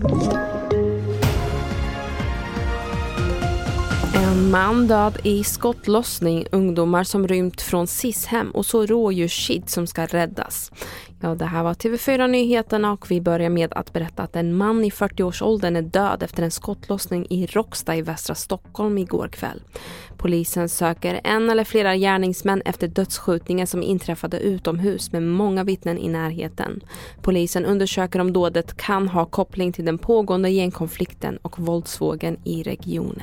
En man död i skottlossning, ungdomar som rymt från SIS-hem och så rådjurskid som ska räddas. Ja, det här var TV4 Nyheterna och vi börjar med att berätta att en man i 40-årsåldern är död efter en skottlossning i Råcksta i västra Stockholm igår kväll. Polisen söker en eller flera gärningsmän efter dödsskjutningen som inträffade utomhus med många vittnen i närheten. Polisen undersöker om dådet kan ha koppling till den pågående gängkonflikten och våldsvågen i regionen.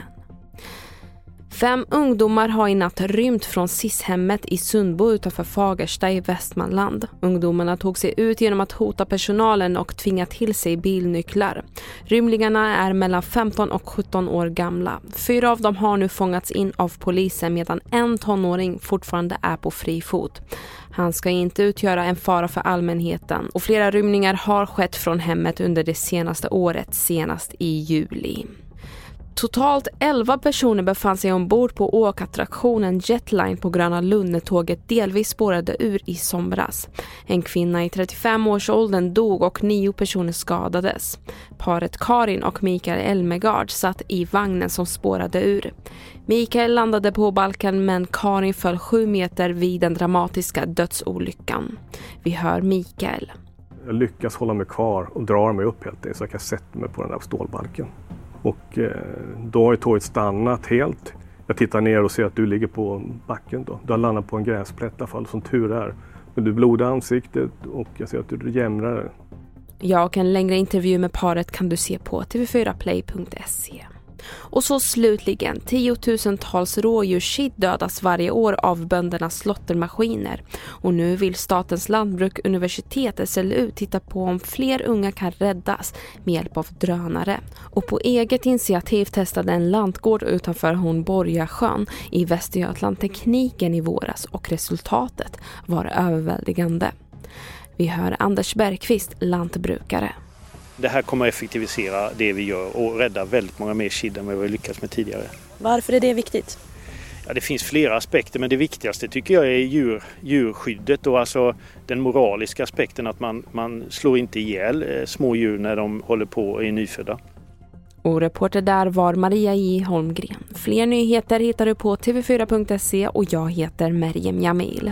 Fem ungdomar har i natt rymt från SIS-hemmet i Sundbo utanför Fagersta i Västmanland. Ungdomarna tog sig ut genom att hota personalen och tvinga till sig bilnycklar. Rymlingarna är mellan 15 och 17 år gamla. Fyra av dem har nu fångats in av polisen medan en tonåring fortfarande är på fri fot. Han ska inte utgöra en fara för allmänheten och flera rymningar har skett från hemmet under det senaste året, senast i juli. Totalt 11 personer befann sig ombord på åkattraktionen Jetline på Gröna Lund när tåget delvis spårade ur i somras. En kvinna i 35-årsåldern dog och nio personer skadades. Paret Karin och Mikael Elmegard satt i vagnen som spårade ur. Mikael landade på balken, men Karin föll sju meter vid den dramatiska dödsolyckan. Vi hör Mikael. Jag lyckas hålla mig kvar och drar mig upp helt enkelt så jag kan sätta mig på den där stålbalken. Och eh, då har ju tåget stannat helt. Jag tittar ner och ser att du ligger på backen. Då. Du har landat på en gräsplätt i alla fall, som tur är. Men du blodar ansiktet och jag ser att du jämrar. Ja, och en längre intervju med paret kan du se på tv4play.se. Och så slutligen, tiotusentals rådjurskid dödas varje år av böndernas slottermaskiner. Och nu vill Statens lantbruksuniversitet, SLU, titta på om fler unga kan räddas med hjälp av drönare. Och på eget initiativ testade en lantgård utanför Hornborgasjön i Västergötland tekniken i våras och resultatet var överväldigande. Vi hör Anders Bergqvist, lantbrukare. Det här kommer att effektivisera det vi gör och rädda väldigt många mer kid än vad vi lyckats med tidigare. Varför är det viktigt? Ja, det finns flera aspekter men det viktigaste tycker jag är djur, djurskyddet och alltså den moraliska aspekten att man, man slår inte ihjäl eh, små djur när de håller på och är nyfödda. Och reporter där var Maria J Holmgren. Fler nyheter hittar du på tv4.se och jag heter Merjem Jamil.